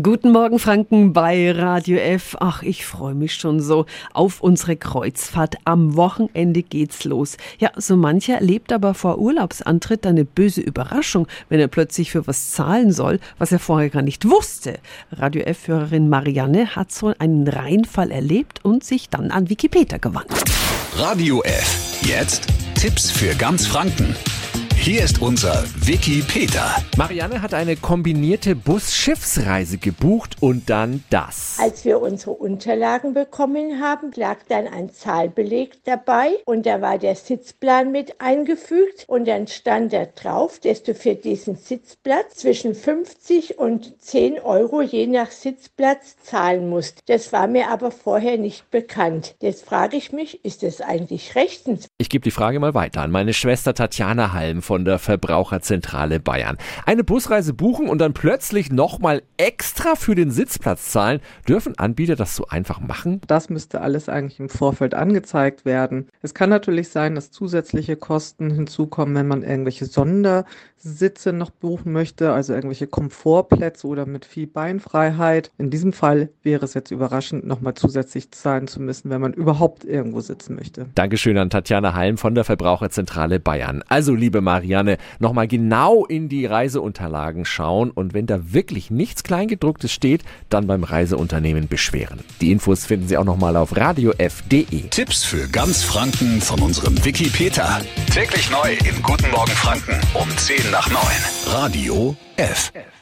Guten Morgen, Franken bei Radio F. Ach, ich freue mich schon so auf unsere Kreuzfahrt. Am Wochenende geht's los. Ja, so mancher erlebt aber vor Urlaubsantritt eine böse Überraschung, wenn er plötzlich für was zahlen soll, was er vorher gar nicht wusste. Radio F-Hörerin Marianne hat so einen Reinfall erlebt und sich dann an Wikipedia gewandt. Radio F. Jetzt Tipps für ganz Franken. Hier ist unser Wiki Peter. Marianne hat eine kombinierte Bus-Schiffsreise gebucht und dann das. Als wir unsere Unterlagen bekommen haben, lag dann ein Zahlbeleg dabei und da war der Sitzplan mit eingefügt und dann stand da drauf, dass du für diesen Sitzplatz zwischen 50 und 10 Euro je nach Sitzplatz zahlen musst. Das war mir aber vorher nicht bekannt. Jetzt frage ich mich, ist das eigentlich rechtens? Ich gebe die Frage mal weiter an meine Schwester Tatjana Halm von der Verbraucherzentrale Bayern. Eine Busreise buchen und dann plötzlich nochmal extra für den Sitzplatz zahlen. Dürfen Anbieter das so einfach machen? Das müsste alles eigentlich im Vorfeld angezeigt werden. Es kann natürlich sein, dass zusätzliche Kosten hinzukommen, wenn man irgendwelche Sondersitze noch buchen möchte, also irgendwelche Komfortplätze oder mit viel Beinfreiheit. In diesem Fall wäre es jetzt überraschend, nochmal zusätzlich zahlen zu müssen, wenn man überhaupt irgendwo sitzen möchte. Dankeschön an Tatjana Halm von der Verbraucherzentrale Bayern. Also, liebe Marianne, nochmal genau in die Reiseunterlagen schauen und wenn da wirklich nichts Kleingedrucktes steht, dann beim Reiseunternehmen beschweren. Die Infos finden Sie auch nochmal auf radiof.de. Tipps für ganz Franken von unserem Wiki Peter. Täglich neu im Guten Morgen Franken um 10 nach 9. Radio F. F.